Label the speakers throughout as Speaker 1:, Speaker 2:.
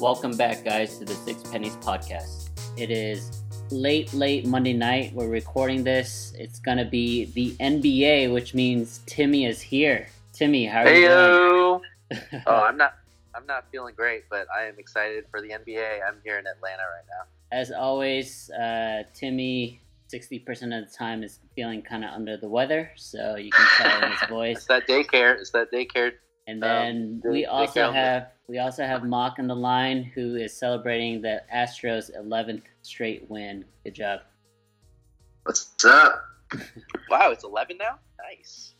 Speaker 1: Welcome back, guys, to the Six Pennies podcast. It is late, late Monday night. We're recording this. It's gonna be the NBA, which means Timmy is here. Timmy, how are you
Speaker 2: Heyo. oh, I'm not. I'm not feeling great, but I am excited for the NBA. I'm here in Atlanta right now.
Speaker 1: As always, uh, Timmy, sixty percent of the time is feeling kind of under the weather, so you can tell in his voice.
Speaker 2: It's that daycare. It's that daycare.
Speaker 1: And
Speaker 2: Um,
Speaker 1: then
Speaker 2: they-
Speaker 1: we also have we also have Mock on the line, who is celebrating the Astros' eleventh straight win. Good job.
Speaker 3: What's up?
Speaker 2: Wow, it's 11 now. Nice.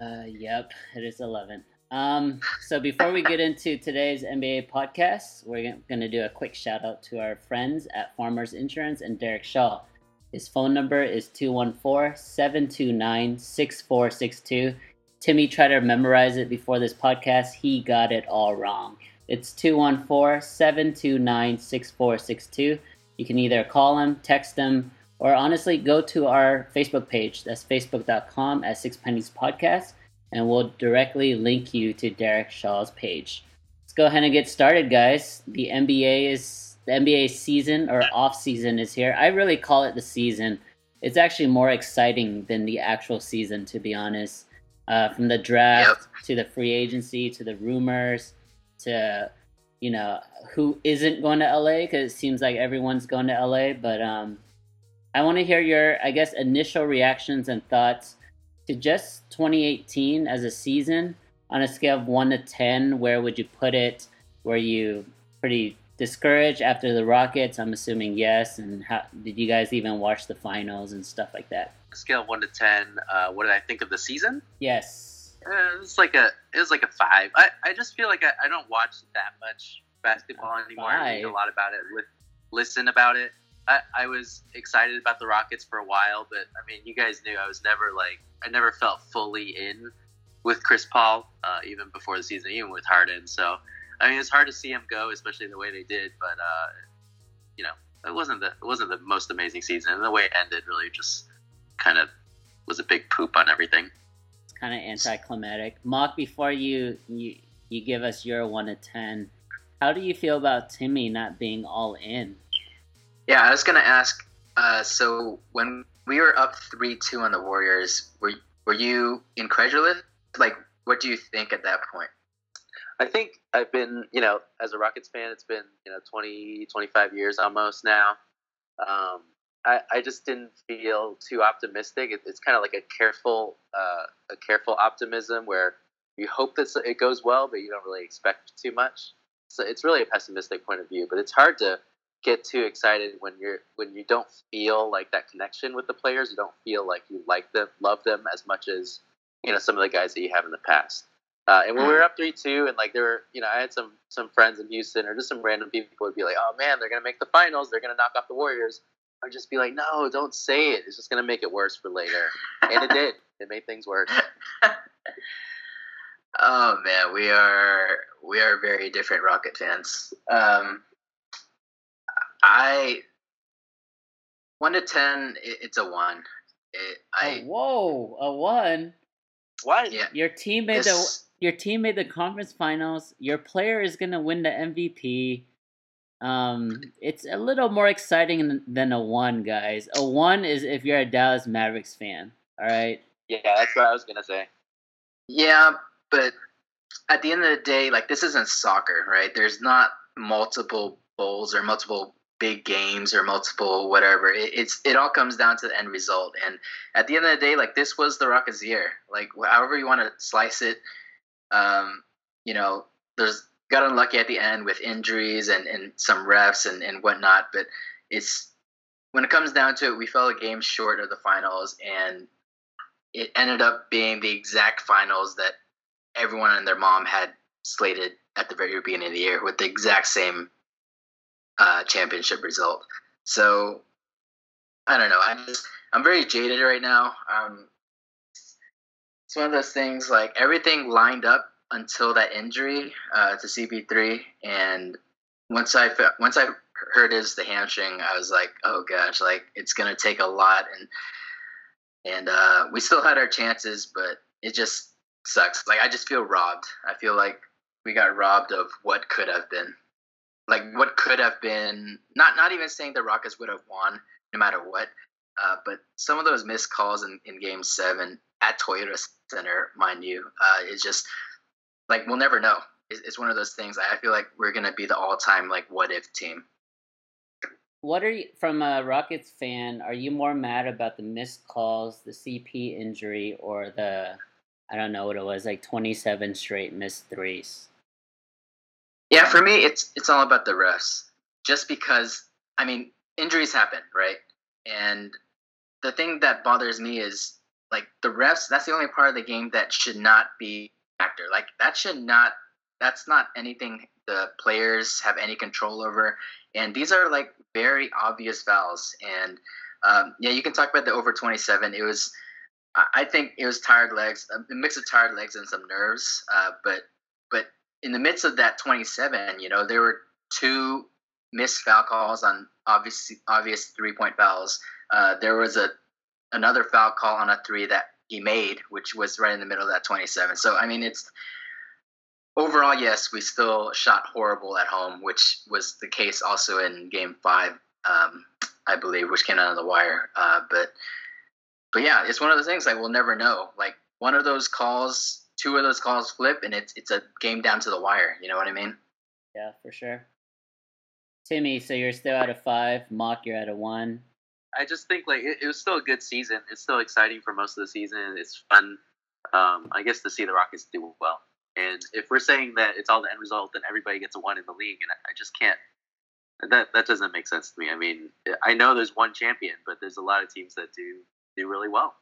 Speaker 1: Uh, yep, it is 11. Um, so before we get into today's NBA podcast, we're going to do a quick shout out to our friends at Farmers Insurance and Derek Shaw. His phone number is 214 729 6462. Timmy tried to memorize it before this podcast. He got it all wrong. It's 214 729 6462. You can either call him, text him, or honestly go to our Facebook page. That's facebook.com at Six Pennies Podcast, and we'll directly link you to Derek Shaw's page. Let's go ahead and get started, guys. The NBA is the NBA season or off season is here. I really call it the season. It's actually more exciting than the actual season, to be honest. Uh, from the draft to the free agency to the rumors to you know who isn't going to LA because it seems like everyone's going to LA. But um, I want to hear your, I guess, initial reactions and thoughts to just 2018 as a season on a scale of one to ten. Where would you put it? Were you pretty discouraged after the Rockets? I'm assuming yes. And how did you guys even watch the finals and stuff like that?
Speaker 2: Scale of one to ten. Uh, what did I think of the season?
Speaker 1: Yes.
Speaker 2: Uh, it's like a. It was like a five. I, I just feel like I, I don't watch that much basketball anymore. I read a lot about it. Li- listen about it. I, I was excited about the Rockets for a while, but I mean, you guys knew I was never like I never felt fully in with Chris Paul, uh, even before the season, even with Harden. So I mean, it's hard to see him go, especially the way they did. But uh, you know, it wasn't the it wasn't the most amazing season, and the way it ended really just kind of was a big poop on everything.
Speaker 1: It's kind of anticlimactic. Mock, before you you you give us your one to ten, how do you feel about Timmy not being all in?
Speaker 3: Yeah, I was gonna ask. Uh, so when we were up three two on the Warriors, were were you incredulous? Like, what do you think at that point?
Speaker 2: I think I've been, you know, as a Rockets fan, it's been, you know, 20, 25 years almost now. Um, I, I just didn't feel too optimistic. It, it's kind of like a careful, uh, a careful optimism where you hope that it goes well, but you don't really expect too much. So it's really a pessimistic point of view. But it's hard to get too excited when you're when you don't feel like that connection with the players. You don't feel like you like them, love them as much as you know some of the guys that you have in the past. Uh, and when we were up three two, and like there were, you know, I had some some friends in Houston or just some random people would be like, "Oh man, they're gonna make the finals. They're gonna knock off the Warriors." I'd just be like, "No, don't say it. It's just gonna make it worse for later." And it did. It made things worse.
Speaker 3: Oh man, we are we are very different Rocket fans. Um, I one to ten, it, it's a one. It, I
Speaker 1: oh, whoa, a one.
Speaker 2: What?
Speaker 3: yeah.
Speaker 1: Your team made the
Speaker 3: This,
Speaker 1: your team made the conference finals. Your player is gonna win the MVP. Um, it's a little more exciting than- than a one, guys. A one is if you're a Dallas Mavericks fan. All right.
Speaker 2: Yeah, that's what I was gonna say.
Speaker 3: yeah, but at the end of the day, like this isn't soccer, right? There's not multiple bowls or multiple big games or multiple whatever. It, it's it all comes down to the end result. And at the end of the day, like this was the Rockets' year. Like however you want to slice it, um, you know, there's got unlucky at the end with injuries and, and some refs and, and whatnot. But it's when it comes down to it, we fell a game short of the finals, and it ended up being the exact finals that everyone and their mom had slated at the very beginning of the year with the exact same uh, championship result. So I don't know. I'm just I'm very jaded right now. Um, it's one of those things like everything lined up until that injury uh, to CP3, and once I once I heard his the hamstring, I was like, oh gosh, like it's gonna take a lot, and and uh, we still had our chances, but it just sucks. Like I just feel robbed. I feel like we got robbed of what could have been. like what could have been not not even saying the Rockets would have won no matter what, uh, but some of those missed calls in, in Game Seven at Toyota Center, mind you, uh, is just like we'll never know. It's, it's one of those things. I feel like we're gonna be the all time like what if team.
Speaker 1: What are you from a Rockets fan? Are you more mad about the missed calls, the CP injury, or the I don't know what it was like twenty seven straight missed threes?
Speaker 3: Yeah, for me, it's it's all about the refs. Just because, I mean, injuries happen, right? And the thing that bothers me is like the refs. That's the only part of the game that should not be actor. Like that should not. That's not anything the players have any control over. And these are like very obvious fouls. And um, yeah, you can talk about the over twenty seven. It was. I think it was tired legs, a mix of tired legs and some nerves. Uh, but but in the midst of that 27, you know, there were two missed foul calls on obvious obvious three point fouls. Uh, there was a another foul call on a three that he made, which was right in the middle of that 27. So I mean, it's overall, yes, we still shot horrible at home, which was the case also in Game Five, um, I believe, which came out of the wire. Uh, but but yeah, it's one of those things like we'll never know. Like one of those calls two of those calls flip, and it's it's a game down to the wire. You know what I mean?
Speaker 1: Yeah, for sure. Timmy, so you're still at a five. Mock, you're at a one.
Speaker 2: I just think like it, it, was still a good season. It's still exciting for most of the season. It's fun, um, I guess, to see the Rockets do well. And if we're saying that it's all the end result, then everybody gets a one in the league, and I, I just can't. That that doesn't make sense to me. I mean, I know there's one champion, but there's a lot of teams that do do really well.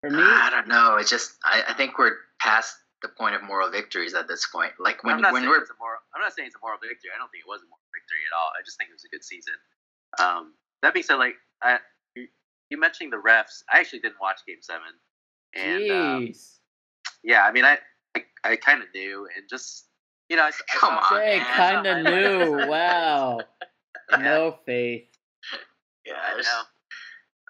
Speaker 3: For me, I don't know. It's just I, I think we're past the point of moral victories at this point. Like when when we're
Speaker 2: moral, I'm not saying it's a moral victory. I don't think it was a moral victory at all. I just think it was a good season. Um, that being said, like I, you mentioning the refs, I actually didn't watch Game Seven, and um, yeah, I mean, I I, I kind of knew, and just you know, I,
Speaker 3: come I
Speaker 1: on, kind of knew. wow, no faith.
Speaker 3: Yeah, I know.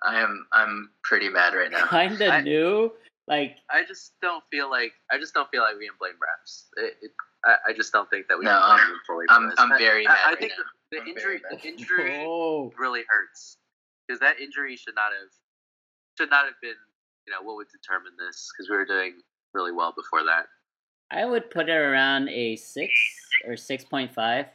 Speaker 3: I am I'm pretty mad right now.
Speaker 1: Kind of new. Like
Speaker 2: I just don't feel like I just don't feel like we can blame refs. It, it, I, I, just don't think that we
Speaker 3: no,
Speaker 2: can
Speaker 3: blame them fully. I'm, I'm very mad. I,
Speaker 2: I think the, the injury the injury oh. really hurts because that injury should not have should not have been you know what would determine this because we were doing really well before that.
Speaker 1: I would put it around a six or six point five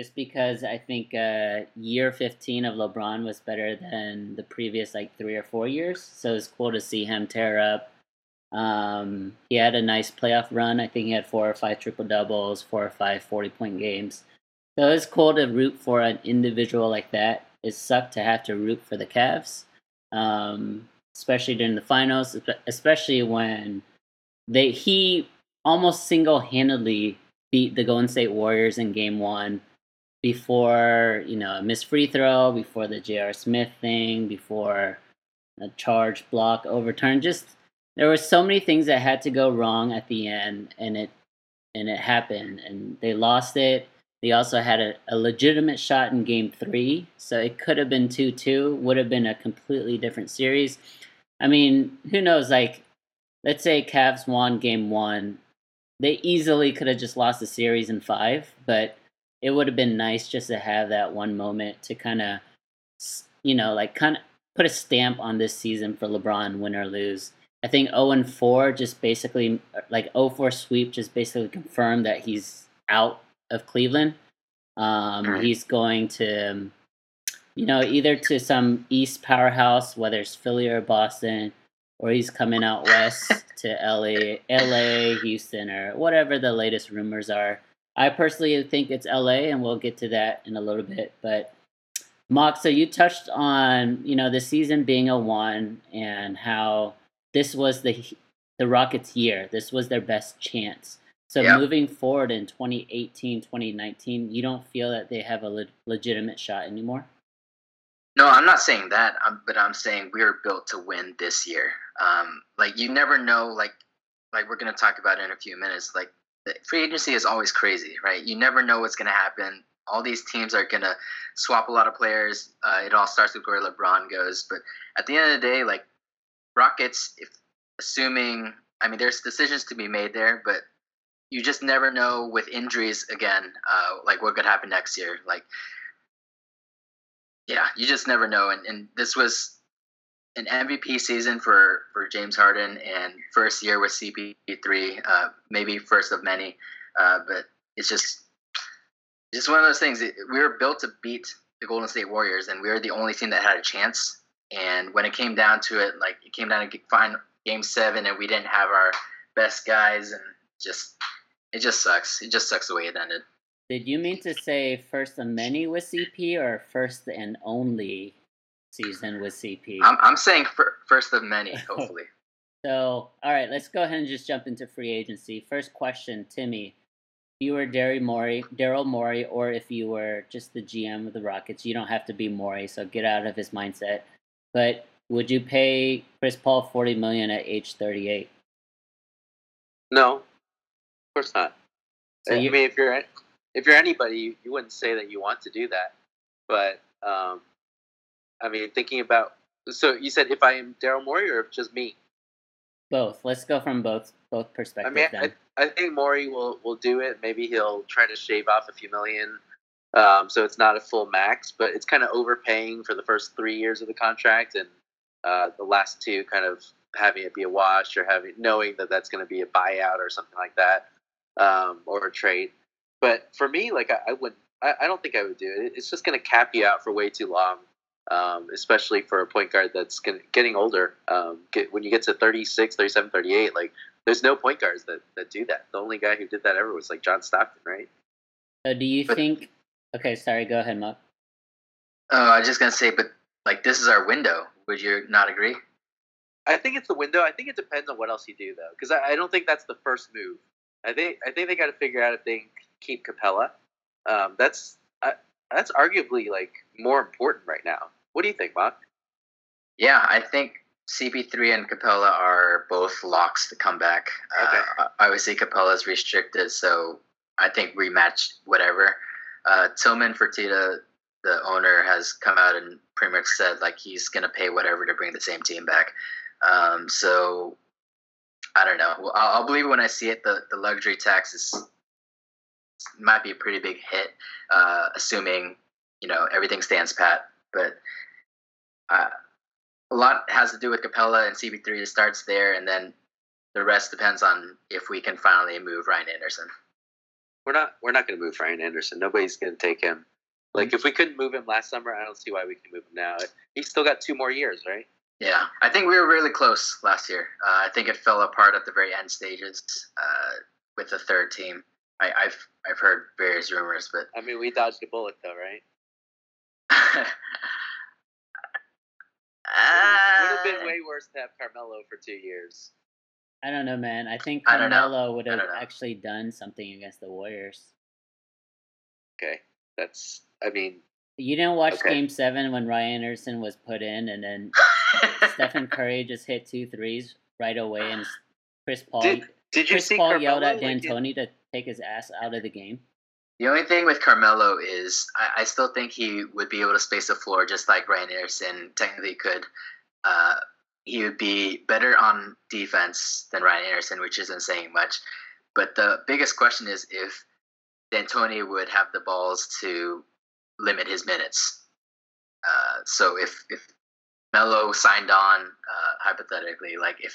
Speaker 1: just because I think uh, year 15 of LeBron was better than the previous like three or four years. So it's cool to see him tear up. Um, he had a nice playoff run. I think he had four or five triple doubles, four or five 40 point games. So it's cool to root for an individual like that. It sucked to have to root for the Cavs, um, especially during the finals, especially when they he almost single handedly beat the Golden State Warriors in game one before you know a missed free throw, before the J.R. Smith thing, before a charge block overturn. Just there were so many things that had to go wrong at the end, and it and it happened, and they lost it. They also had a, a legitimate shot in Game Three, so it could have been two two. Would have been a completely different series. I mean, who knows? Like, let's say Cavs won Game One, they easily could have just lost the series in five, but it would have been nice just to have that one moment to kind of, you know, like kind of put a stamp on this season for LeBron, win or lose. I think 0 and 4 just basically, like 0 4 sweep just basically confirmed that he's out of Cleveland. Um, he's going to, you know, either to some East powerhouse, whether it's Philly or Boston, or he's coming out west to LA, LA, Houston, or whatever the latest rumors are. I personally think it's LA, and we'll get to that in a little bit. But Mock, so you touched on you know the season being a one and how this was the the Rockets' year. This was their best chance. So moving forward in 2018, 2019, you don't feel that they have a le- legitimate shot anymore?
Speaker 3: No, I'm not saying that, but I'm saying we're built to win this year. Um, like you never know, like like we're gonna talk about in a few minutes. Like free agency is always crazy, right? You never know what's going to happen. All these teams are going to swap a lot of players. Uh, it all starts with where LeBron goes. But at the end of the day, like Rockets, if assuming, I mean, there's decisions to be made there, but you just never know with injuries again, uh, like what could happen next year. Like, yeah, you just never know. And, and this was an MVP season for, for James Harden and first year with CP3, uh, maybe first of many. Uh, but it's just just one of those things. We were built to beat the Golden State Warriors, and we were the only team that had a chance. And when it came down to it, like it came down to find game seven, and we didn't have our best guys, and just it just sucks. It just sucks the way it ended.
Speaker 1: Did you mean to say first of many with CP or first and only season with CP?
Speaker 3: I'm, I'm saying first of many, hopefully.
Speaker 1: so, all right, let's go ahead and just jump into free agency. First question, Timmy. If you were Daryl Morey, Daryl Morey, or if you were just the GM of the Rockets, you don't have to be Morey, so get out of his mindset. But would you pay Chris Paul forty million at age thirty eight?
Speaker 2: No, of course not. So I you, mean, if you're if you're anybody, you, you wouldn't say that you want to do that. But um, I mean, thinking about so you said if I am Daryl Morey or just me?
Speaker 1: Both. Let's go from both both perspectives. I
Speaker 2: mean, I, I, think Morey will will do it. Maybe he'll try to shave off a few million, um, so it's not a full max, but it's kind of overpaying for the first three years of the contract, and uh, the last two kind of having it be a wash or having knowing that that's going to be a buyout or something like that, um, or a trade. But for me, like I, I wouldn't. I, I, don't think I would do it. It's just going to cap you out for way too long um, especially for a point guard that's getting older. Um, get, when you get to 36, 37, 38, like there's no point guards that, that do that. The only guy who did that ever was like John Stockton, right?
Speaker 1: So do you but, think? Okay, sorry. Go ahead, Mark.
Speaker 3: Oh, I was just gonna say, but like this is our window. Would you not agree?
Speaker 2: I think it's the window. I think it depends on what else you do, though, because I, I, don't think that's the first move. I think I think they got to figure out if they keep Capela. Um, that's that's arguably like more important right now. What do you think, Mark?
Speaker 3: Yeah, I think CP3 and Capela are both locks to come back. Okay. Uh, obviously, Capela's restricted, so I think rematch whatever. Uh, Tilman Fertitta, the owner, has come out and pretty much said like he's going to pay whatever to bring the same team back. Um, so I don't know. Well, I'll, I'll, believe it when I see it. The the luxury tax is might be a pretty big hit, uh, assuming you know everything stands pat. But uh, a lot has to do with Capela and CP3. It starts there, and then the rest depends on if we can finally move Ryan Anderson.
Speaker 2: We're not. We're not going to move Ryan Anderson. Nobody's going to take him. Like if we couldn't move him last summer, I don't see why we can move him now. He's still got two more years, right?
Speaker 3: Yeah, I think we were really close last year. Uh, I think it fell apart at the very end stages uh, with the third team. I, have I've heard various rumors, but
Speaker 2: I mean, we dodged a bullet though, right? would have been way worse to have Carmelo for two years.
Speaker 1: I don't know, man. I think Carmelo would have actually done something against the Warriors.
Speaker 2: Okay, that's. I mean,
Speaker 1: you didn't watch okay. Game Seven when Ryan Anderson was put in, and then Stephen Curry just hit two threes right away, and Chris Paul.
Speaker 2: Did, did you
Speaker 1: Chris
Speaker 2: see
Speaker 1: Paul
Speaker 2: Carmelo
Speaker 1: yelled at D'Antoni to take his ass out of the game?
Speaker 3: The only thing with Carmelo is I, I, still think he would be able to space the floor just like Ryan Anderson technically could. Uh, he would be better on defense than Ryan Anderson, which isn't saying much. But the biggest question is if D'Antoni would have the balls to limit his minutes. Uh, so if if Melo signed on, uh, hypothetically, like if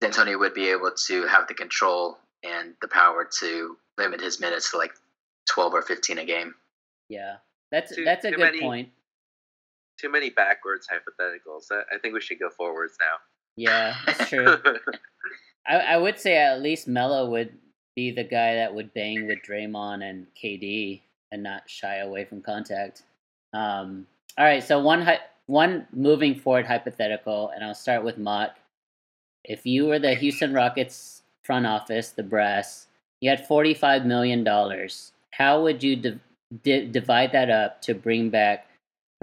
Speaker 3: D'Antoni would be able to have the control and the power to limit his minutes to like 12 or 15 a game.
Speaker 1: Yeah, that's too, that's a good many, point.
Speaker 2: Too many backwards hypotheticals. I, I think we should go forwards now.
Speaker 1: Yeah, that's true. I, I would say at least Melo would be the guy that would bang with Draymond and KD and not shy away from contact. Um, all right, so one one moving forward hypothetical, and I'll start with Mott. If you were the Houston Rockets front office, the brass, you had forty five million dollars how would you di- di- divide that up to bring back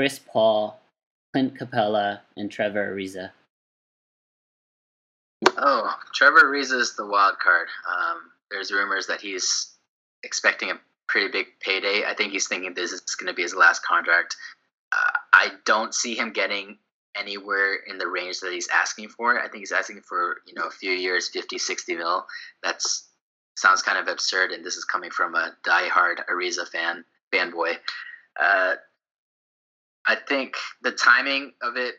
Speaker 1: Chris Paul, Clint Capela, and Trevor Ariza?
Speaker 3: Oh, Trevor Ariza is the wild card. Um, there's rumors that he's expecting a pretty big payday. I think he's thinking this is going to be his last contract. Uh, I don't see him getting anywhere in the range that he's asking for. I think he's asking for, you know, a few years, 50, 60 mil. That's sounds kind of absurd, and this is coming from a diehard Ariza fan fanboy. Uh, I think the timing of it.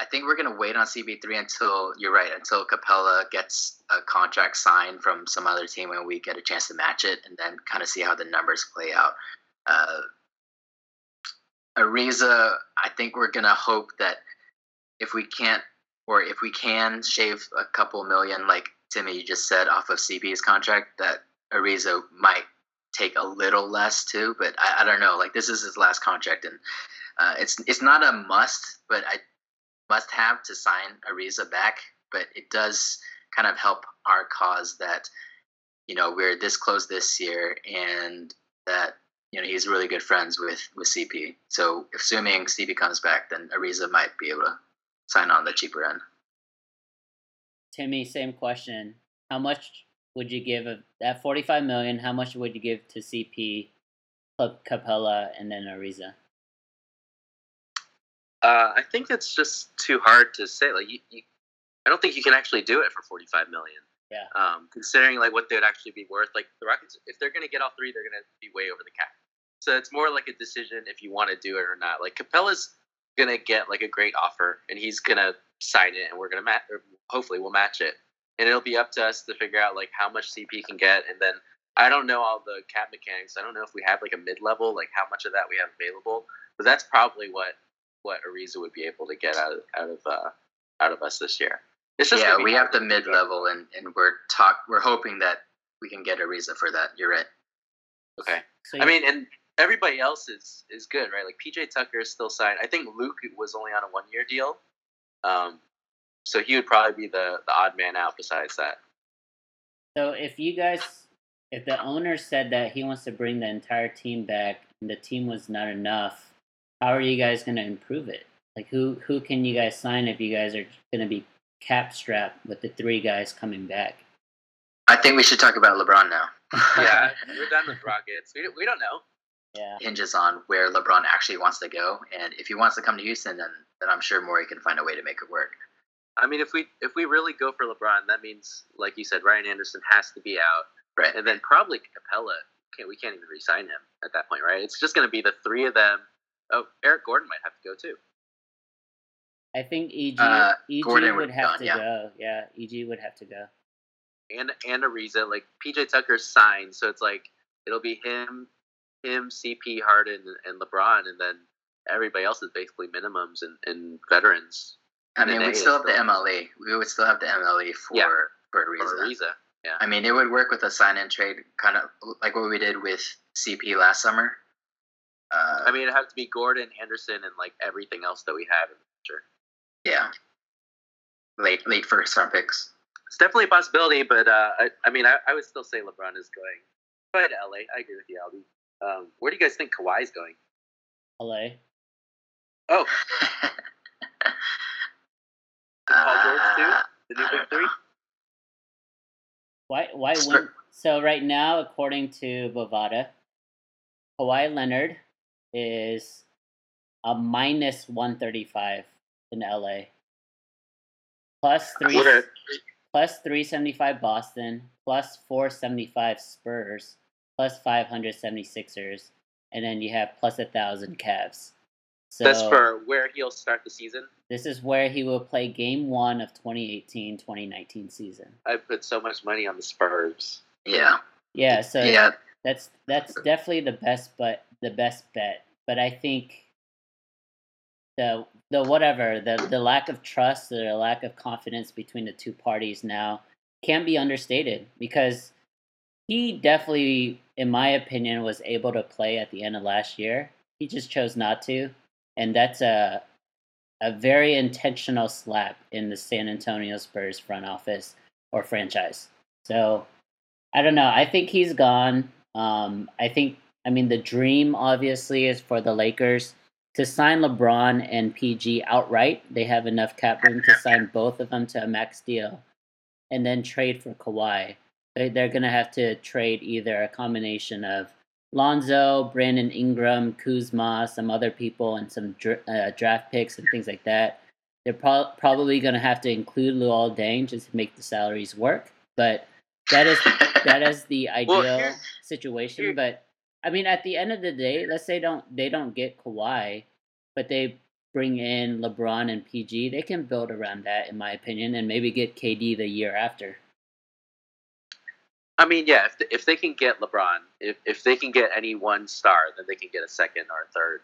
Speaker 3: I think we're gonna wait on CP3 until you're right until Capela gets a contract signed from some other team and we get a chance to match it, and then kind of see how the numbers play out. Uh, Ariza, I think we're gonna hope that if we can't or if we can shave a couple million, like Timmy you just said, off of CP's contract, that Ariza might take a little less too. But I, I don't know. Like this is his last contract, and uh, it's it's not a must, but I must have to sign Ariza back. But it does kind of help our cause that you know we're this close this year, and that you know he's really good friends with with CP. So assuming CP comes back, then Ariza might be able to sign on the cheaper end.
Speaker 1: Timmy, same question. How much would you give that 45 million? How much would you give to CP, Capela, and then Ariza?
Speaker 2: Uh, I think it's just too hard to say. Like, you, you, I don't think you can actually do it for 45 million.
Speaker 1: Yeah.
Speaker 2: Um, considering like what they would actually be worth, like the Rockets, if they're going to get all three, they're going to be way over the cap. So it's more like a decision if you want to do it or not. Like Capela's going to get like a great offer, and he's going to sign it, and we're going to match. Hopefully, we'll match it and it'll be up to us to figure out like how much CP can get, and then I don't know all the cap mechanics. I don't know if we have like a mid level, like how much of that we have available, but that's probably what what Ariza would be able to get out of out of uh, out of us this year.
Speaker 3: It's just yeah, we have the mid level, and and we're talk we're hoping that we can get Ariza for that. You're right.
Speaker 2: Okay. So I mean, and everybody else is is good, right? Like PJ Tucker is still signed. I think Luke was only on a one year deal. Um, so he would probably be the the odd man out. Besides that.
Speaker 1: So if you guys, if the owner said that he wants to bring the entire team back and the team was not enough, how are you guys going to improve it? Like who who can you guys sign if you guys are going to be cap strapped with the three guys coming back?
Speaker 3: I think we should talk about LeBron now.
Speaker 2: yeah, we're done with Rockets. We, we don't know.
Speaker 1: Yeah.
Speaker 3: Hinges on where LeBron actually wants to go, and if he wants to come to Houston, then then I'm sure Morey can find a way to make it work.
Speaker 2: I mean, if we if we really go for LeBron, that means, like you said, Ryan Anderson has to be out,
Speaker 3: right?
Speaker 2: And then probably Capela. Can't we can't even resign him at that point, right? It's just going to be the three of them. Oh, Eric Gordon might have to go too.
Speaker 1: I think EG uh, EG Gordon would have gone, to yeah. go. Yeah, EG would have to go.
Speaker 2: And and Ariza, like PJ Tucker signed, so it's like it'll be him, him, CP, Harden, and LeBron, and then everybody else is basically minimums and, and veterans.
Speaker 3: I mean, we'd still have the MLE. We would still have the MLE for
Speaker 2: yeah.
Speaker 3: for Ariza.
Speaker 2: For Yeah.
Speaker 3: I mean, it would work with a sign and trade, kind of like what we did with CP last summer.
Speaker 2: Uh, I mean, it have to be Gordon, Anderson, and like everything else that we have in the future.
Speaker 3: Yeah. Late, late first round picks.
Speaker 2: It's definitely a possibility, but uh, I, I mean, I, I would still say LeBron is going. But LA, I agree with you, Albie. Um, where do you guys think Kawhi's going?
Speaker 1: LA.
Speaker 2: Oh. Paul George too? The new big three?
Speaker 1: Why why win so right now according to Bovada, Kawhi Leonard is a minus one thirty five in LA. Plus three plus three seventy five Boston, plus four seventy five Spurs, plus five hundred seventy Sixers, and then you have plus a thousand Cavs.
Speaker 2: So That's for where he'll start the season.
Speaker 1: This is where he will play game one of 2018-2019 season.
Speaker 2: I put so much money on the Spurs.
Speaker 3: Yeah.
Speaker 1: Yeah, so yeah. that's that's definitely the best but the best bet. But I think the the whatever, the the lack of trust, the lack of confidence between the two parties now can't be understated because he definitely, in my opinion, was able to play at the end of last year. He just chose not to and that's a a very intentional slap in the San Antonio Spurs front office or franchise. So I don't know. I think he's gone. Um, I think I mean the dream obviously is for the Lakers to sign LeBron and PG outright. They have enough cap room to sign both of them to a max deal, and then trade for Kawhi. They're going to have to trade either a combination of Lonzo, Brandon Ingram, Kuzma, some other people, and some dr- uh, draft picks and things like that. They're pro- probably going to have to include Luol Deng just to make the salaries work. But that is that is the ideal
Speaker 2: Well,
Speaker 1: situation. but I mean, at the end of the day, let's say don't they don't get Kawhi, but they bring in LeBron and PG, they can build around that, in my opinion, and maybe get KD the year after.
Speaker 2: I mean, yeah, if, if they can get LeBron, if, if they can get any one star, then they can get a second or a third.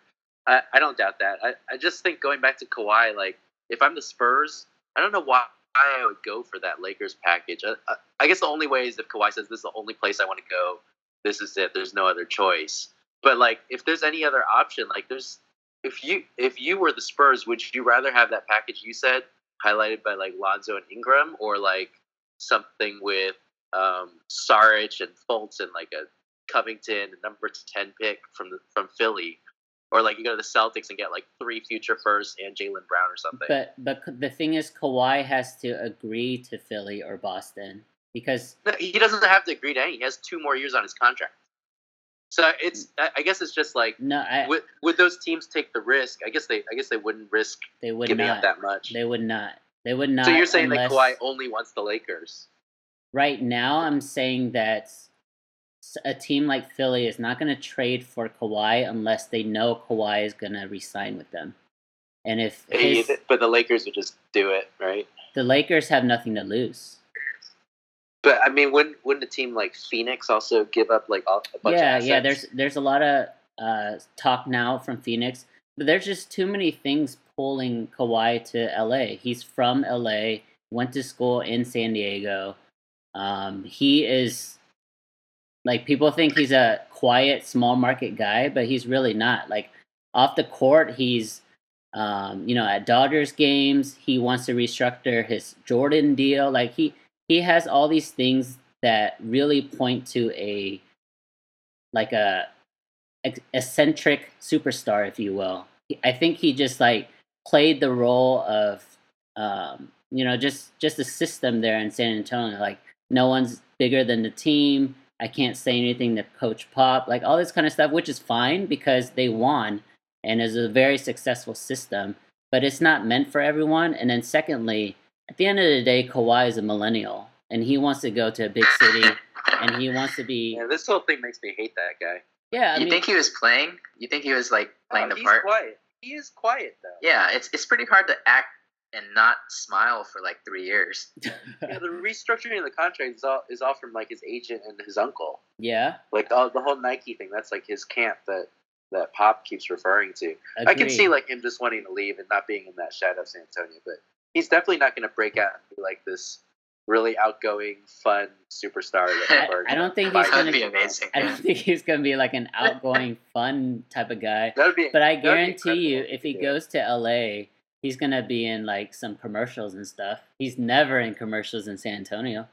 Speaker 2: I, I don't doubt that. I, I just think going back to Kawhi, like, if I'm the Spurs, I don't know why I would go for that Lakers package. I, I, I guess the only way is if Kawhi says, this is the only place I want to go, this is it, there's no other choice. But, like, if there's any other option, like, there's, if you if you were the Spurs, would you rather have that package you said highlighted by like Lonzo and Ingram, or like something with um, Saric and Fultz and like a Covington number ten pick from the from Philly, or like you go to the Celtics and get like three future firsts and Jaylen Brown or something.
Speaker 1: But but the thing is, Kawhi has to agree to Philly or Boston because
Speaker 2: No, he doesn't have to agree to any. He has two more years on his contract. So it's I I guess it's just like
Speaker 1: no, I,
Speaker 2: would would those teams take the risk? I guess they I guess they wouldn't risk
Speaker 1: they would
Speaker 2: giving
Speaker 1: not.
Speaker 2: up that much.
Speaker 1: They would not. They would not.
Speaker 2: so you're saying
Speaker 1: unless,
Speaker 2: that Kawhi only wants the Lakers?
Speaker 1: Right now I'm saying that a team like Philly is not going to trade for Kawhi unless they know Kawhi is going to resign with them. And if
Speaker 2: Hey,
Speaker 1: his,
Speaker 2: but the Lakers would just do it, right?
Speaker 1: the Lakers have nothing to lose.
Speaker 2: But I mean, wouldn't wouldn't a team like Phoenix also give up like all- a bunch
Speaker 1: yeah, yeah. There's there's a lot of uh, talk now from Phoenix, but there's just too many things pulling Kawhi to LA. He's from LA, went to school in San Diego. Um, he is like people think he's a quiet, small market guy, but he's really not. Like off the court, he's um, you know at Dodgers games. He wants to restructure his Jordan deal. Like he he has all these things that really point to a like a eccentric superstar, if you will. I think he just like played the role of um, you know just just a system there in San Antonio. Like no one's bigger than the team. I can't say anything to Coach Pop, like all this kind of stuff, which is fine because they won and is a very successful system. But it's not meant for everyone. And then secondly, at the end of the day, Kawhi is a millennial and he wants to go to a big city and he wants to be
Speaker 2: Yeah, this whole thing makes me hate that guy.
Speaker 1: yeah. I
Speaker 3: you
Speaker 1: mean,
Speaker 3: think he was playing? You think he was like playing
Speaker 2: Oh,
Speaker 3: the
Speaker 2: he's
Speaker 3: part?
Speaker 2: quiet. He is quiet though.
Speaker 3: Yeah, it's it's pretty hard to act and not smile for like three years.
Speaker 2: Yeah, the restructuring of the contract is all is all from like his agent and his uncle.
Speaker 1: yeah,
Speaker 2: Like all, the whole Nike thing. That's like his camp that that Pop keeps referring to. I can see like him just wanting to leave and not being in that shadow of San Antonio, but he's definitely not going to break out and be like this really outgoing, fun superstar. That
Speaker 1: I- I don't think he's gonna-
Speaker 3: be amazing.
Speaker 1: I don't think he's gonna be like an outgoing, fun type of guy.
Speaker 2: That would be.
Speaker 1: But I
Speaker 2: that would be
Speaker 1: guarantee you, if he
Speaker 2: do.
Speaker 1: goes to LA, he's gonna be in like some commercials and stuff. He's never in commercials in San Antonio.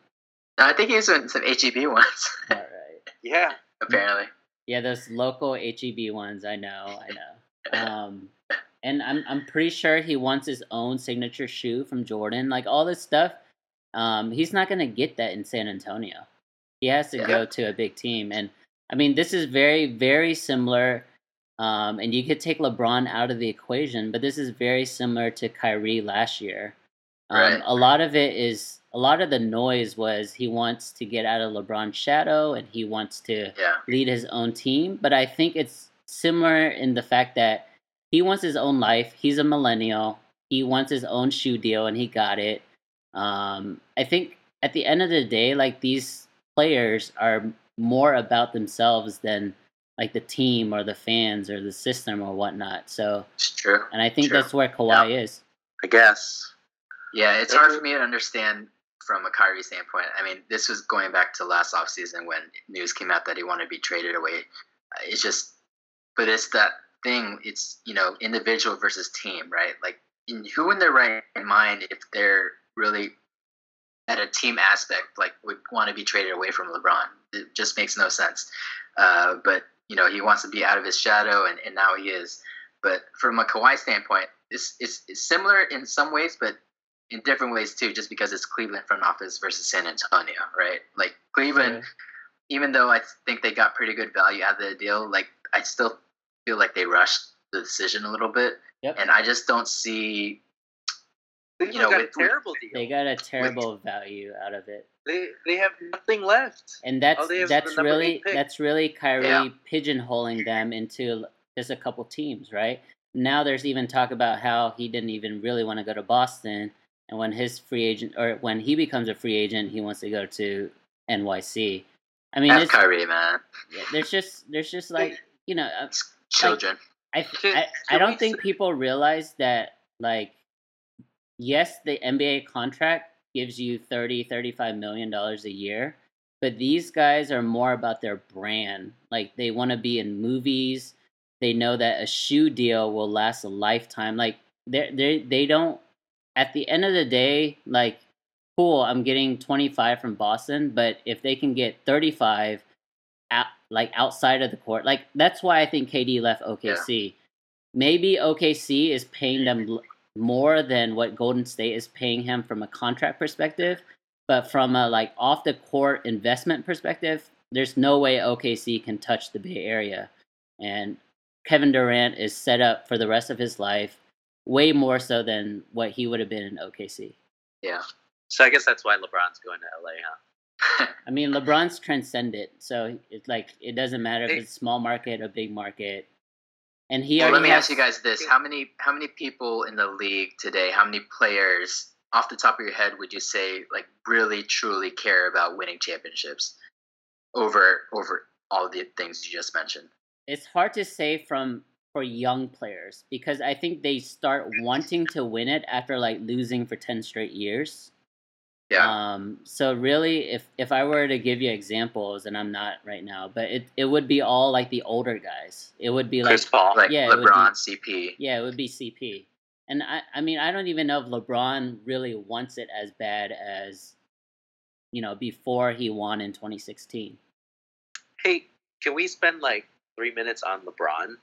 Speaker 3: I think he was in some HEB ones,
Speaker 1: All right.
Speaker 2: yeah,
Speaker 3: apparently.
Speaker 1: Yeah, those local HEB ones. I know. I know. Um, and I'm I'm pretty sure he wants his own signature shoe from Jordan. Like all this stuff. Um, he's not gonna get that in San Antonio. He has to
Speaker 3: Yeah.
Speaker 1: go to a big team, and I mean this is very very similar. Um, and you could take LeBron out of the equation, but this is very similar to Kyrie last year. Um,
Speaker 3: Right.
Speaker 1: A lot of it is a lot of the noise was he wants to get out of LeBron's shadow and he wants to
Speaker 3: Yeah.
Speaker 1: lead his own team. But I think it's similar in the fact that he wants his own life. He's a millennial. He wants his own shoe deal, and he got it. Um, I think at the end of the day, like these players are more about themselves than like the team or the fans or the system or whatnot. So,
Speaker 3: It's true.
Speaker 1: and I think
Speaker 3: True.
Speaker 1: that's where Kawhi is.
Speaker 2: I guess.
Speaker 3: Yeah, it's hard for me to understand from a Kyrie standpoint. I mean, this was going back to last offseason when news came out that he wanted to be traded away. Uh, It's just, but it's that thing. It's you know individual versus team, right? Like, in, who in their right mind, if they're really at a team aspect, like would want to be traded away from LeBron? It just makes no sense. Uh, but you know, he wants to be out of his shadow, and, and now he is. But from a Kawhi standpoint, it's, it's, it's similar in some ways, but in different ways too, just because it's Cleveland front office versus San Antonio, right? Like Cleveland, even though I think they got pretty good value out of the deal, like I still feel like they rushed the decision a little bit,
Speaker 1: Yep.
Speaker 3: and I just don't see
Speaker 2: Cleveland
Speaker 3: you know,
Speaker 2: got a terrible deal.
Speaker 1: They got a terrible value out of it.
Speaker 2: they they have nothing left.
Speaker 1: And that's
Speaker 2: All they have is
Speaker 1: that's really that's really Kyrie
Speaker 3: Yeah.
Speaker 1: pigeonholing them into just a couple teams, right? Now there's even talk about how he didn't even really want to go to Boston, and when his free agent or when he becomes a free agent, he wants to go to NYC. I mean,
Speaker 3: That's
Speaker 1: it's,
Speaker 3: Kyrie, man.
Speaker 1: there's just there's just like you know, uh,
Speaker 3: Children.
Speaker 1: I I, I don't think people realize that like yes, the NBA contract gives you 30 35 million dollars a year, but these guys are more about their brand. Like they want to be in movies. They know that a shoe deal will last a lifetime. Like they they they don't at the end of the day like cool, I'm getting 25 from Boston, but if they can get 35 out, like outside of the court. Like that's why I think KD left OKC. Maybe OKC is paying them more than what Golden State is paying him from a contract perspective, but from a like off the court investment perspective, there's no way OKC can touch the Bay Area. And Kevin Durant is set up for the rest of his life way more so than what he would have been in OKC.
Speaker 3: Yeah.
Speaker 2: So I guess that's why LeBron's going to LA, huh?
Speaker 1: I mean, LeBron's transcendent, so it's like it doesn't matter if it's small market or big market. And he
Speaker 3: Well, let me ask you guys this: How many how many people in the league today? How many players, off the top of your head, would you say like really truly care about winning championships over over all the things you just mentioned?
Speaker 1: It's hard to say from for young players because I think they start wanting to win it after like losing for ten straight years.
Speaker 3: Yeah,
Speaker 1: Um, so really, if if I were to give you examples, and I'm not right now, but it it would be all like the older guys. It would be like
Speaker 2: Chris Paul.
Speaker 3: like
Speaker 1: yeah, it would be-
Speaker 3: LeBron, CP.
Speaker 1: Yeah, it would be CP. And I, I mean, I don't even know if LeBron really wants it as bad as, you know, before he won in 2016.
Speaker 2: Hey, can we spend like three minutes on LeBron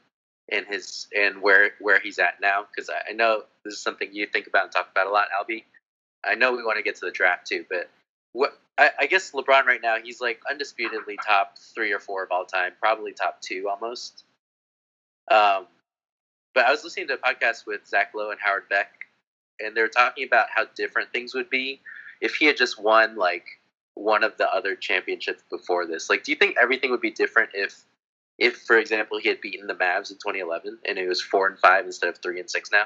Speaker 2: and his and where where he's at now? Because I, I know this is something you think about and talk about a lot, Albie. I know we want to get to the draft too, but what I, I guess LeBron right now he's like undisputedly top three or four of all time, probably top two almost. Um, but I was listening to a podcast with Zach Lowe and Howard Beck, and they were talking about how different things would be if he had just won like one of the other championships before this. Like, do you think everything would be different if, if for example, he had beaten the Mavs in 2011 and it was four and five instead of three and six now?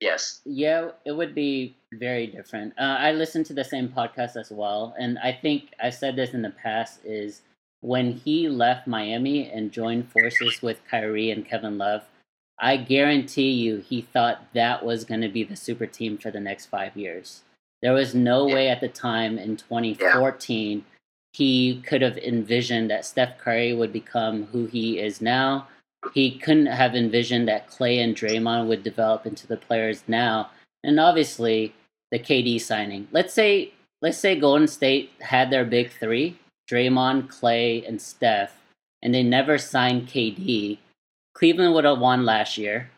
Speaker 3: Yes.
Speaker 1: Yeah, it would be very different. Uh, I listened to the same podcast as well, and I think I said this in the past is when he left Miami and joined forces with Kyrie and Kevin Love, I guarantee you he thought that was going to be the super team for the next five years. There was no
Speaker 3: Yeah.
Speaker 1: way at the time in 2014 he could have envisioned that Steph Curry would become who he is now. He couldn't have envisioned that Clay and Draymond would develop into the players now. And obviously, the KD signing. Let's say let's say Golden State had their big three: Draymond, Clay, and Steph, and they never signed KD. Cleveland would have won last year.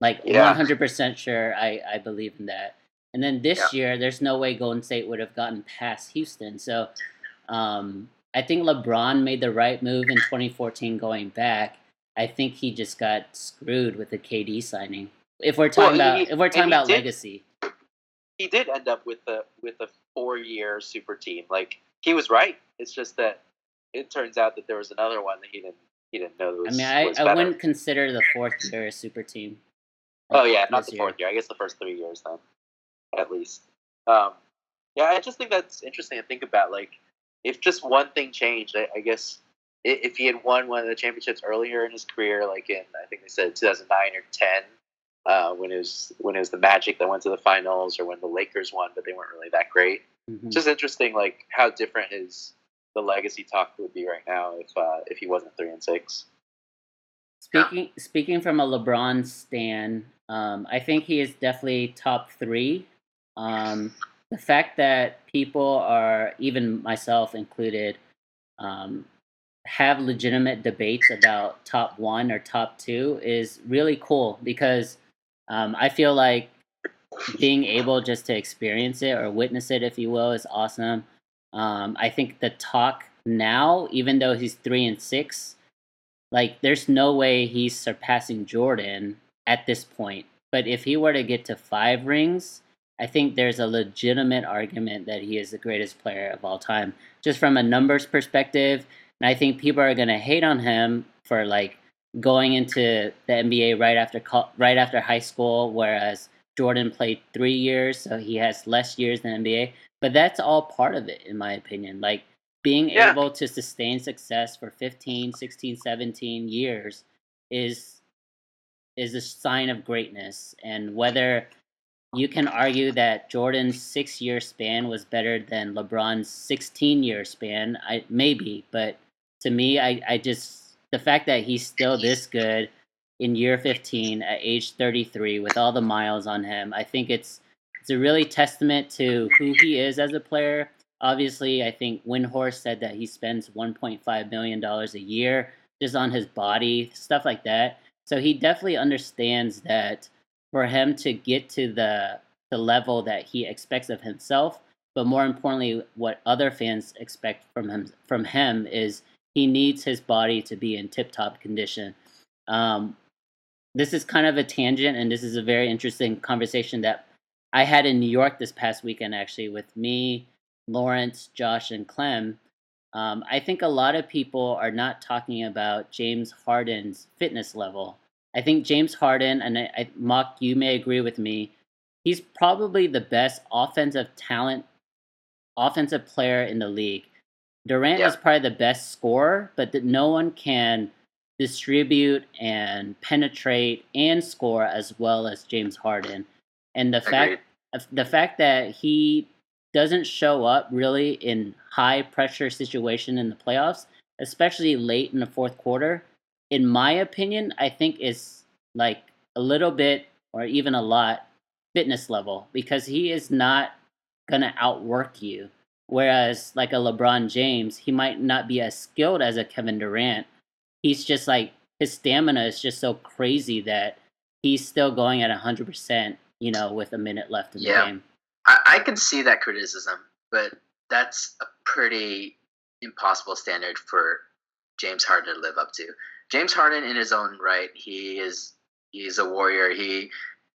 Speaker 1: Like
Speaker 2: Yeah.
Speaker 1: 100% sure, I, I believe in that. And then this year, there's no way Golden State would have gotten past Houston. So um, I think LeBron made the right move in 2014 going back. I think he just got screwed with the KD signing. If we're talking
Speaker 2: Well,
Speaker 1: about if we're talking about
Speaker 2: did-
Speaker 1: legacy,
Speaker 2: He did end up with a with a four year super team. Like he was right. It's just that it turns out that there was another one that he didn't he didn't know
Speaker 1: I mean, I,
Speaker 2: was
Speaker 1: I wouldn't consider the fourth year a super team.
Speaker 2: Oh yeah, not the
Speaker 1: year.
Speaker 2: fourth year. I guess the first three years then, at least. Um, yeah, I just think that's interesting to think about. Like, if just one thing changed, I, I guess if he had won one of the championships earlier in his career, like in I think they said 2009 or 10, uh, when it was when it was the Magic that went to the finals, or when the Lakers won, but they weren't really that great.
Speaker 1: Mhm.
Speaker 2: Just interesting, like how different his the legacy talk would be right now if uh, if he wasn't three and six.
Speaker 1: Speaking speaking from a LeBron stan, um, I think he is definitely top three. Um, the fact that people are, even myself included, um, have legitimate debates about top one or top two is really cool because um, I feel like being able just to experience it or witness it, if you will, is awesome. Um, I think the talk now, even though he's three and six, like there's no way he's surpassing Jordan at this point. But if he were to get to five rings, I think there's a legitimate argument that he is the greatest player of all time, just from a numbers perspective. And I think people are going to hate on him for like going into the NBA right after right after high school, whereas Jordan played three years, so he has less years than NBA. But that's all part of it, in my opinion. Like being yeah. able to sustain success for 15, 16, 17 years is is a sign of greatness. And whether you can argue that Jordan's six year span was better than LeBron's 16 year span, I maybe, but to me, I, I just the fact that he's still this good in year 15 at age 33 with all the miles on him, I think it's it's a really testament to who he is as a player. Obviously, I think Windhorst said that he spends 1.5 million dollars a year just on his body, stuff like that. So he definitely understands that for him to get to the the level that he expects of himself, but more importantly, what other fans expect from him from him is he needs his body to be in tip top condition. Um, this is kind of a tangent, and this is a very interesting conversation that I had in New York this past weekend, actually, with me, Lawrence, Josh, and Clem. Um, I think a lot of people are not talking about James Harden's fitness level. I think James Harden, and I, I, Mock, you may agree with me, he's probably the best offensive talent, offensive player in the league. Durant yeah. is probably the best scorer, but that no one can distribute and penetrate and score as well as James Harden. And the Agreed. fact the fact that he doesn't show up really in high pressure situation in the playoffs, especially late in the fourth quarter, in my opinion, I think is like a little bit or even a lot fitness level because he is not gonna outwork you. Whereas like a LeBron James, he might not be as skilled as a Kevin Durant. He's just like his stamina is just so crazy that he's still going at hundred percent, you know, with a minute left in yeah. the game.
Speaker 3: I, I can see that criticism, but that's a pretty impossible standard for James Harden to live up to. James Harden, in his own right, he is he's a warrior. He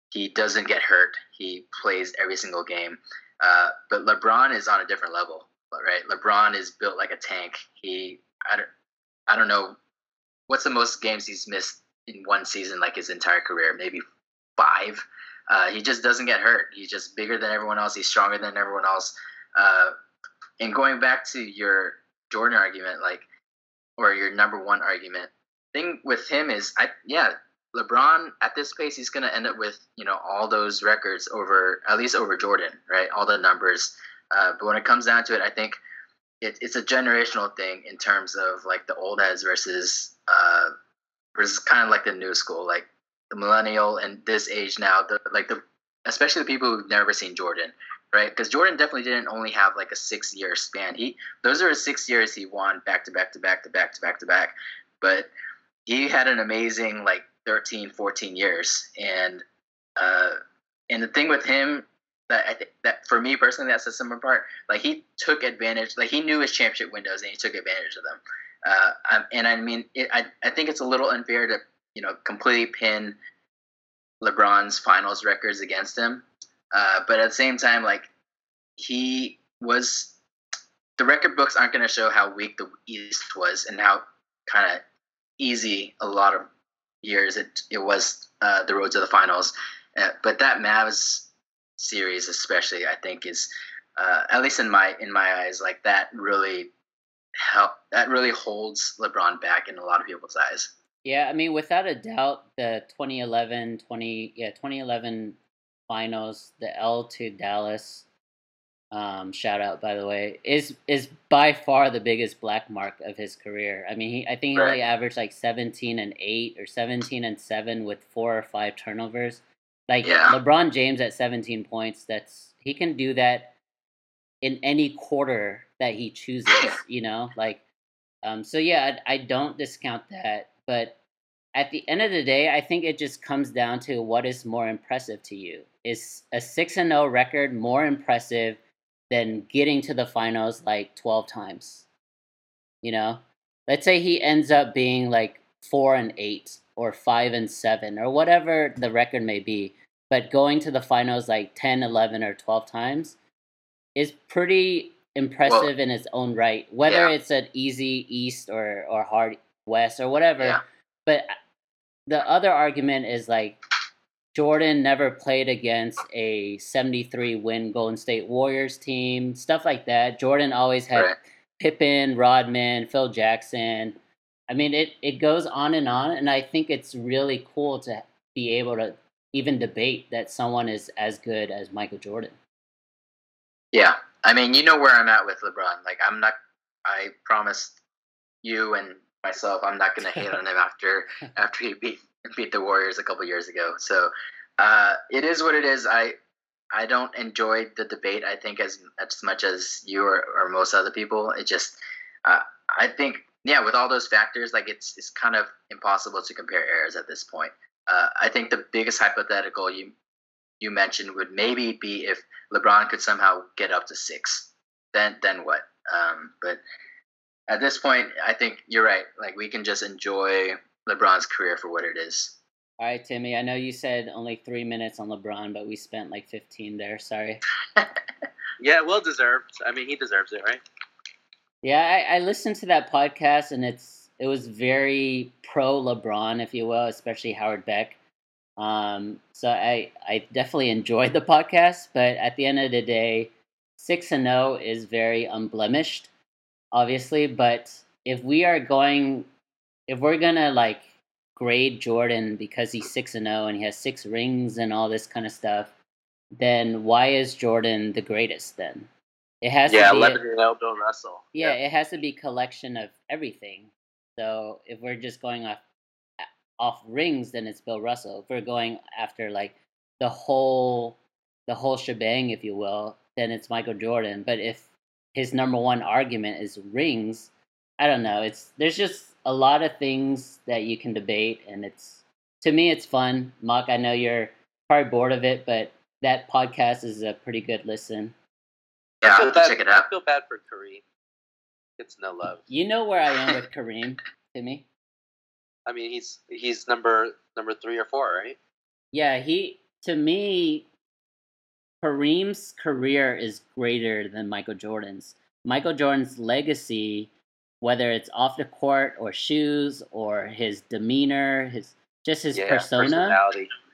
Speaker 3: he doesn't get hurt. He plays every single game. Uh, but LeBron is on a different level, right? LeBron is built like a tank. He I don't I don't know what's the most games he's missed in one season, like his entire career, maybe five. Uh, he just doesn't get hurt. He's just bigger than everyone else. He's stronger than everyone else. Uh, and going back to your Jordan argument, like, or your number one argument, thing with him is, I yeah, LeBron at this pace, he's going to end up with you know all those records over at least over Jordan, right? All the numbers. Uh, but when it comes down to it, I think it, it's a generational thing in terms of like the old heads versus uh, versus kind of like the new school, like the millennial and this age now, the like the especially the people who've never seen Jordan, right? Because Jordan definitely didn't only have like a six year span. He those are six years he won back to back to back to back to back to back, but he had an amazing like 13, 14 years, and uh, and the thing with him that I th- that for me personally that sets him apart. Like he took advantage, like he knew his championship windows and he took advantage of them. Uh, and I mean, it, I I think it's a little unfair to you know completely pin LeBron's finals records against him. Uh, but at the same time, like he was, the record books aren't going to show how weak the East was and how kind of easy a lot of years it it was uh, the road to the finals. Uh, but that Mavs series, especially, I think is uh, at least in my in my eyes, like that really help that really holds LeBron back in a lot of people's eyes.
Speaker 1: Yeah, I mean, without a doubt, the 2011, 20, yeah, 2011 finals, the L to Dallas, um, shout out by the way, is is by far the biggest black mark of his career. I mean, he, I think he right. only averaged like 17 and 8 or 17 and 7 with four or five turnovers. Like yeah. LeBron James at 17 points, that's he can do that in any quarter that he chooses, you know? Like um so yeah, I, I don't discount that, but at the end of the day, I think it just comes down to what is more impressive to you. Is a 6 and 0 record more impressive than getting to the finals like 12 times? You know? Let's say he ends up being like 4 and 8 or 5 and 7 or whatever the record may be. but going to the finals like 10, 11, or 12 times is pretty impressive well, in its own right. Whether yeah. it's an easy East or, or hard West or whatever. Yeah. But uh, the other argument is like Jordan never played against a 73 win Golden State Warriors team, stuff like that. Jordan always had right. Pippen, Rodman, Phil Jackson. I mean, it, it goes on and on, and I think it's really cool to be able to even debate that someone is as good as Michael Jordan.
Speaker 3: Yeah, I mean, you know where I'm at with LeBron. Like, I'm not. I promised you and myself, I'm not going to hate on him after after he beat beat the Warriors a couple years ago. So uh, it is what it is. I I don't enjoy the debate. I think as as much as you or, or most other people. It just uh, I think yeah, with all those factors, like it's it's kind of impossible to compare errors at this point. Uh, I think the biggest hypothetical you you mentioned would maybe be if LeBron could somehow get up to six. Then then what? Um, but at this point, I think you're right. Like we can just enjoy LeBron's career for what it is.
Speaker 1: All right, Timmy. I know you said only three minutes on LeBron, but we spent like 15 there. Sorry.
Speaker 2: yeah, well deserved. I mean, he deserves it, right?
Speaker 1: Yeah, I, I listened to that podcast, and it's it was very pro LeBron, if you will, especially Howard Beck. Um, so I I definitely enjoyed the podcast, but at the end of the day, six and zero oh is very unblemished obviously. But if we are going, if we're gonna like grade Jordan because he's six and zero oh and he has six rings and all this kind of stuff, then why is Jordan the greatest? Then it has
Speaker 2: yeah,
Speaker 1: to be
Speaker 2: eleven and zero oh, Bill Russell.
Speaker 1: Yeah, yeah, it has to be collection of everything. So if we're just going off off rings, then it's Bill Russell. If we're going after like the whole the whole shebang, if you will, then it's Michael Jordan. But if his number one argument is rings. I don't know. It's there's just a lot of things that you can debate, and it's to me it's fun. Mock, I know you're probably bored of it, but that podcast is a pretty good listen.
Speaker 3: Yeah, I feel bad, check it out.
Speaker 2: I feel bad for Kareem. It's no love.
Speaker 1: You know where I am with Kareem, Timmy.
Speaker 2: I mean, he's he's number number three or four, right?
Speaker 1: Yeah, he to me Kareem's career is greater than Michael Jordan's. Michael Jordan's legacy, whether it's off the court or shoes or his demeanor, his just his
Speaker 2: yeah,
Speaker 1: persona,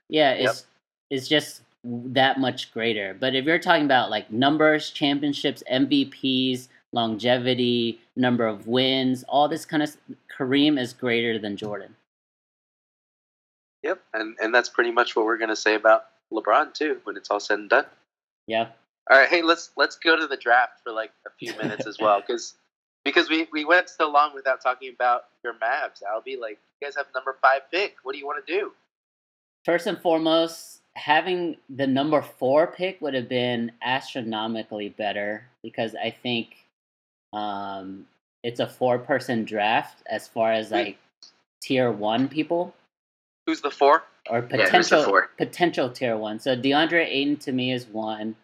Speaker 1: yeah, yep. is is just that much greater. But if you're talking about like numbers, championships, MVPs, longevity, number of wins, all this kind of Kareem is greater than Jordan.
Speaker 2: Yep, and and that's pretty much what we're gonna say about LeBron too when it's all said and done.
Speaker 1: Yeah.
Speaker 2: All right, hey, let's let's go to the draft for like a few minutes as well, because because we we went so long without talking about your Mavs. I'll be like, you guys have number five pick. What do you want to do?
Speaker 1: First and foremost, having the number four pick would have been astronomically better because I think um, it's a four person draft as far as like tier one people.
Speaker 2: Who's the four?
Speaker 1: or potential yeah, potential tier one. So DeAndre Ayton to me is one.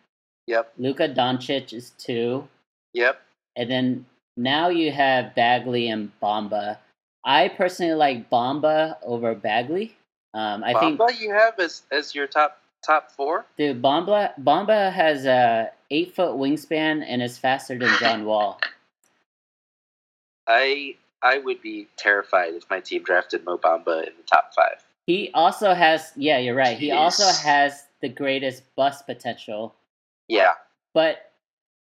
Speaker 2: Yep.
Speaker 1: Luka Doncic is two.
Speaker 2: Yep.
Speaker 1: And then now you have Bagley and Bamba. I personally like Bamba over Bagley. Um, I
Speaker 2: Bamba think you have as as your top top four.
Speaker 1: Dude, Bamba Bamba has a eight foot wingspan and is faster than John Wall.
Speaker 2: I I would be terrified if my team drafted Mo Bamba in the top five.
Speaker 1: He also has, yeah, you're right. Jeez. He also has the greatest bust potential.
Speaker 2: Yeah.
Speaker 1: But,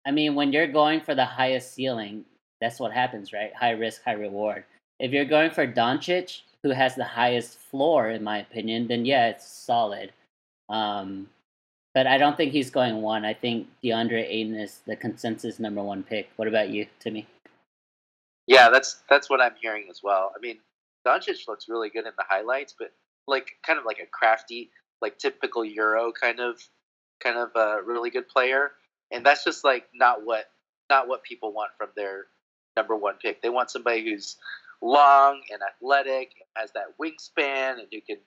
Speaker 1: I mean, when you're going for the highest ceiling, that's what happens, right? High risk, high reward. If you're going for Doncic, who has the highest floor, in my opinion, then yeah, it's solid. Um, but I don't think he's going one. I think DeAndre Ayton is the consensus number one pick. What about you, Timmy?
Speaker 2: Yeah, that's that's what I'm hearing as well. I mean, Doncic looks really good in the highlights, but like kind of like a crafty, like typical Euro kind of kind of a really good player, and that's just like not what not what people want from their number one pick. They want somebody who's long and athletic, has that wingspan, and who can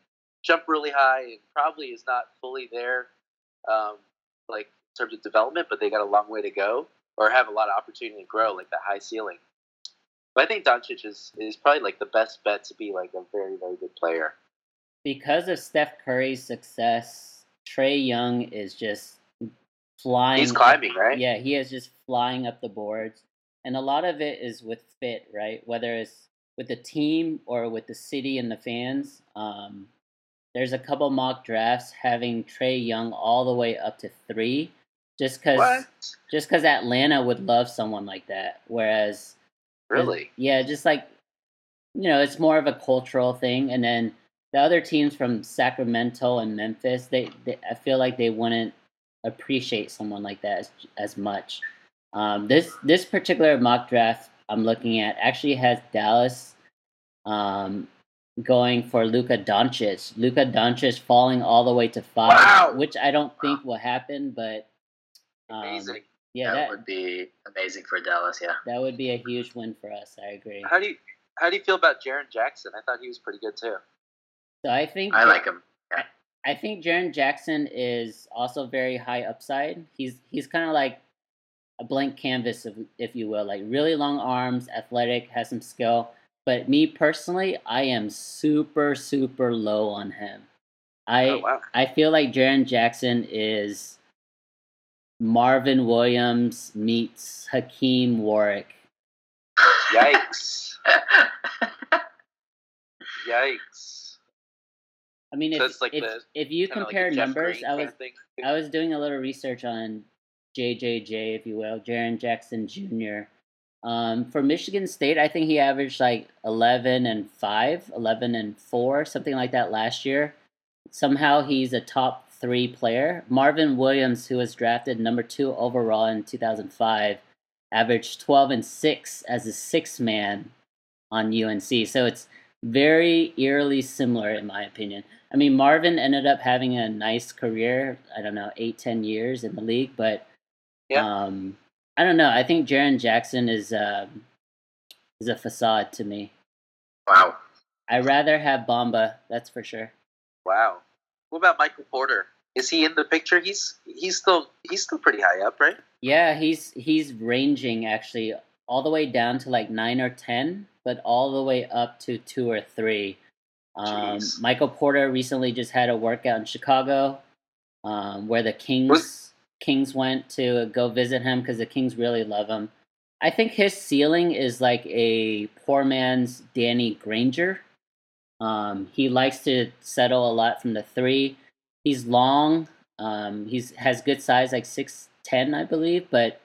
Speaker 2: jump really high, and probably is not fully there, um, like in terms of development, but they got a long way to go, or have a lot of opportunity to grow, like that high ceiling. But I think Doncic is, is probably like the best bet to be like a very very good player
Speaker 1: because of Steph Curry's success Trae Young is just flying.
Speaker 2: He's climbing, right?
Speaker 1: Yeah, he is just flying up the boards, and a lot of it is with fit, right? Whether it's with the team or with the city and the fans. Um, there's a couple mock drafts having Trae Young all the way up to three, just because just because Atlanta would love someone like that. Whereas,
Speaker 2: Really?
Speaker 1: yeah, just like you know, it's more of a cultural thing, and then the other teams from Sacramento and Memphis, they, they I feel like they wouldn't appreciate someone like that as, as much. Um, this this particular mock draft I'm looking at actually has Dallas um, going for Luka Doncic. Luka Doncic falling all the way to five,
Speaker 2: Wow.
Speaker 1: which I don't think will happen, but um,
Speaker 2: Amazing.
Speaker 1: yeah,
Speaker 3: that,
Speaker 1: that,
Speaker 3: would be amazing for Dallas. Yeah.
Speaker 1: that would be a huge win for us. I agree.
Speaker 2: How do you how do you feel about Jaren Jackson? I thought he was pretty good too.
Speaker 1: So I think
Speaker 3: I like him.
Speaker 1: I think Jaren Jackson is also very high upside. He's he's kind of like a blank canvas, if, if you will, like really long arms, athletic, has some skill. But me personally, I am super super low on him. I
Speaker 2: oh wow.
Speaker 1: I feel like Jaren Jackson is Marvin Williams meets Hakim Warrick.
Speaker 2: Yikes. Yikes.
Speaker 1: I mean,
Speaker 2: So
Speaker 1: if
Speaker 2: like
Speaker 1: if,
Speaker 2: the-
Speaker 1: if you
Speaker 2: Kinda like
Speaker 1: compare numbers, I was. I was doing a little research on JJJ, if you will, Jaren Jackson Jr. Um, for Michigan State, I think he averaged like 11 and 5, 11 and 4, something like that last year. Somehow he's a top three player. Marvin Williams, who was drafted number two overall in 2005, averaged 12 and 6 as a six man on UNC. So it's very eerily similar, in my opinion. I mean, Marvin ended up having a nice career. I don't know, eight, ten years in the league, but
Speaker 2: Yeah.
Speaker 1: um, I don't know. I think Jaren Jackson is um is a facade to me.
Speaker 3: wow.
Speaker 1: I rather have Bamba, that's for sure.
Speaker 2: Wow. What about Michael Porter? Is he in the picture? He's he's still he's still pretty high up, right?
Speaker 1: Yeah, he's he's ranging actually all the way down to like nine or ten, but all the way up to two or three. Um, Michael Porter recently just had a workout in Chicago, um, where the Kings
Speaker 2: Was-
Speaker 1: Kings went to go visit him because the Kings really love him. I think his ceiling is like a poor man's Danny Granger. Um, he likes to settle a lot from the three. He's long. Um, he's has good size, like six ten, I believe, but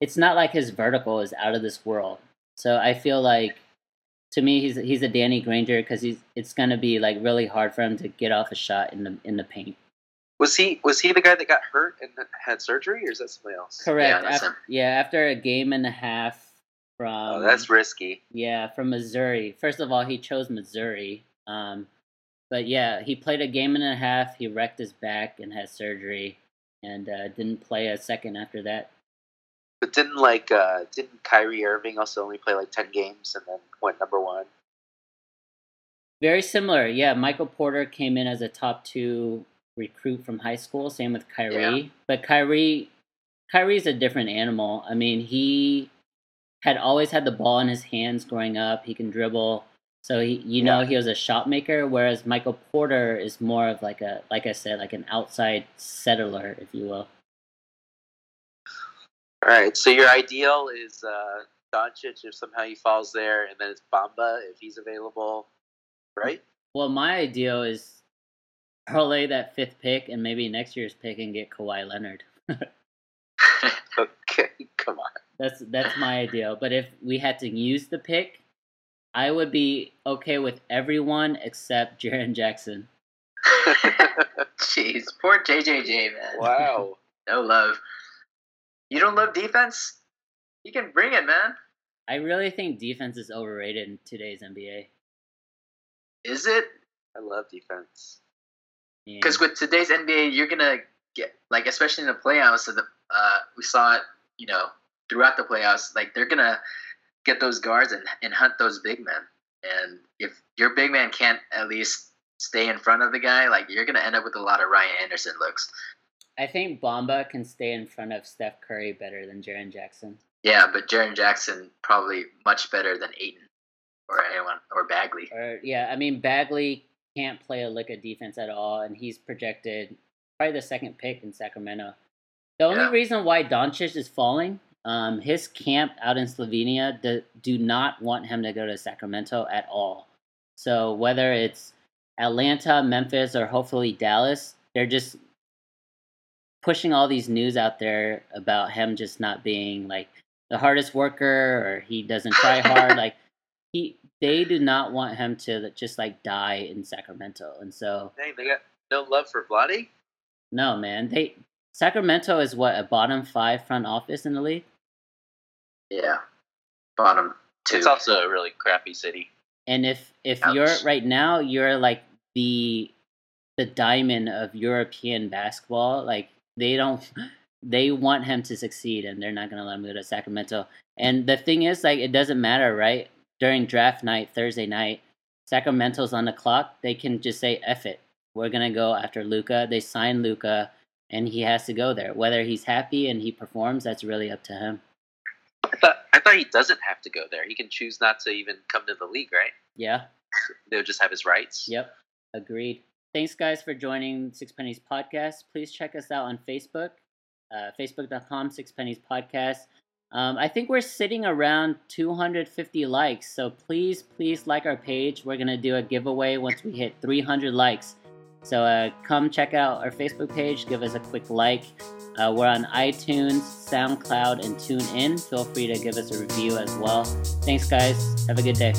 Speaker 1: it's not like his vertical is out of this world. So I feel like, to me, he's he's a Danny Granger because he's it's gonna be like really hard for him to get off a shot in the in the paint.
Speaker 2: Was he was he the guy that got hurt and had surgery, or is that somebody else?
Speaker 1: Correct.
Speaker 3: Yeah,
Speaker 1: after, yeah, after a game and a half from
Speaker 2: Oh, that's risky.
Speaker 1: Yeah, from Missouri. First of all, he chose Missouri. Um, but yeah, he played a game and a half. He wrecked his back and had surgery, and uh, didn't play a second after that.
Speaker 2: But didn't like uh didn't Kyrie Irving also only play like ten games and then went number one?
Speaker 1: Very similar. Yeah, Michael Porter came in as a top two recruit from high school. Same with Kyrie.
Speaker 3: Yeah.
Speaker 1: But Kyrie, Kyrie's a different animal. I mean, he had always had the ball in his hands growing up. He can dribble. So he, you know, he was a shot maker. Whereas Michael Porter is more of like a, like I said, like an outside settler, if you will.
Speaker 2: All right. So your ideal is uh Doncic if somehow he falls there, and then it's Bamba if he's available, right?
Speaker 1: Well, my ideal is parlay that fifth pick and maybe next year's pick and get Kawhi Leonard.
Speaker 2: Okay, come on.
Speaker 1: That's that's my ideal. But if we had to use the pick, I would be okay with everyone except Jaren Jackson.
Speaker 3: Jeez, poor JJJ man.
Speaker 2: wow.
Speaker 3: No love. You don't love defense? You can bring it, man.
Speaker 1: I really think defense is overrated in today's NBA.
Speaker 3: Is it?
Speaker 2: I love defense.
Speaker 3: Because with today's NBA, you're gonna get like, especially in the playoffs. So the uh, we saw it, you know, throughout the playoffs. Like they're gonna get those guards and, and hunt those big men. And if your big man can't at least stay in front of the guy, like you're gonna end up with a lot of Ryan Anderson looks.
Speaker 1: I think Bamba can stay in front of Steph Curry better than Jaren Jackson.
Speaker 3: Yeah, but Jaren Jackson probably much better than Ayton or anyone or Bagley.
Speaker 1: Or yeah, I mean Bagley can't play a lick of defense at all, and he's projected probably the second pick in Sacramento. The only
Speaker 3: Yeah.
Speaker 1: reason why Doncic is falling, um, his camp out in Slovenia do, do not want him to go to Sacramento at all. So whether it's Atlanta, Memphis, or hopefully Dallas, they're just pushing all these news out there about him just not being like the hardest worker or he doesn't try hard. like he, they do not want him to just like die in Sacramento, and so
Speaker 2: Dang, they got no love for Vlade.
Speaker 1: no, man. They Sacramento is what a bottom five front office in the league,
Speaker 3: Yeah. Bottom two.
Speaker 2: It's also a really crappy city.
Speaker 1: and if if
Speaker 3: Ouch.
Speaker 1: you're right now, you're like the the diamond of European basketball. Like they don't, they want him to succeed, and they're not gonna let him go to Sacramento. And the thing is, like, it doesn't matter, right? During draft night, Thursday night, Sacramento's on the clock. They can just say, "F it, we're gonna go after Luka." They sign Luka, and he has to go there. Whether he's happy and he performs, that's really up to him.
Speaker 2: I thought I thought he doesn't have to go there. He can choose not to even come to the league, right?
Speaker 1: Yeah.
Speaker 2: They'll just have his rights.
Speaker 1: Yep, agreed. Thanks, guys, for joining Six Pennies Podcast. Please check us out on Facebook, uh, facebook.com, Six Pennies Podcast. Um, I think we're sitting around 250 likes, so please, please like our page. We're to do a giveaway once we hit 300 likes. So uh, come check out our Facebook page, give us a quick like. Uh, we're on iTunes, SoundCloud, and TuneIn. Feel free to give us a review as well. Thanks, guys. Have a good day.